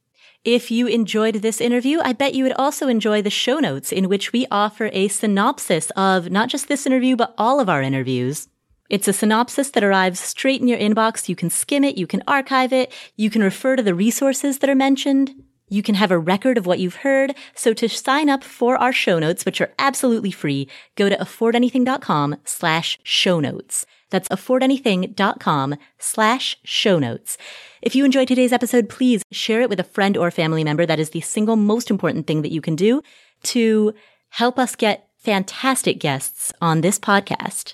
If you enjoyed this interview, I bet you would also enjoy the show notes in which we offer a synopsis of not just this interview, but all of our interviews. It's a synopsis that arrives straight in your inbox. You can skim it. You can archive it. You can refer to the resources that are mentioned. You can have a record of what you've heard. So to sign up for our show notes, which are absolutely free, go to affordanything.com slash show notes. That's affordanything.com slash show notes. If you enjoyed today's episode, please share it with a friend or family member. That is the single most important thing that you can do to help us get fantastic guests on this podcast.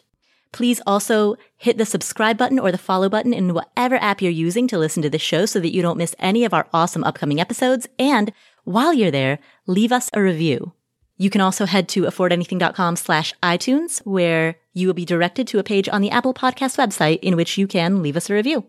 Please also hit the subscribe button or the follow button in whatever app you're using to listen to the show so that you don't miss any of our awesome upcoming episodes. And while you're there, leave us a review. You can also head to affordanything.com slash iTunes where You will be directed to a page on the Apple Podcast website in which you can leave us a review.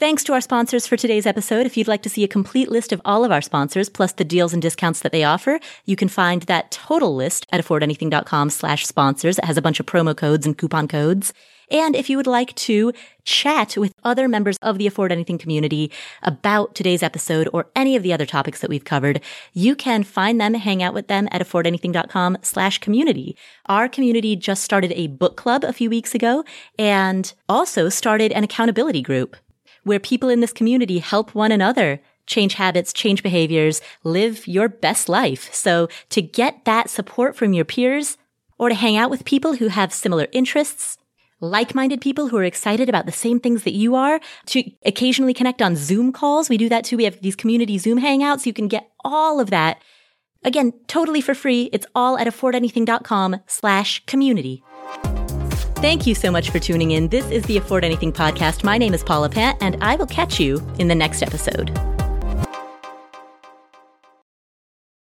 Thanks to our sponsors for today's episode. If you'd like to see a complete list of all of our sponsors, plus the deals and discounts that they offer, you can find that total list at affordanything.com slash sponsors. It has a bunch of promo codes and coupon codes. And if you would like to chat with other members of the Afford Anything community about today's episode or any of the other topics that we've covered, you can find them, hang out with them at affordanything.com slash community. Our community just started a book club a few weeks ago and also started an accountability group where people in this community help one another change habits, change behaviors, live your best life. So to get that support from your peers or to hang out with people who have similar interests, like-minded people who are excited about the same things that you are, to occasionally connect on Zoom calls. We do that too. We have these community Zoom hangouts. You can get all of that. Again, totally for free. It's all at affordanything.com slash community. Thank you so much for tuning in. This is the Afford Anything podcast. My name is Paula Pant, and I will catch you in the next episode.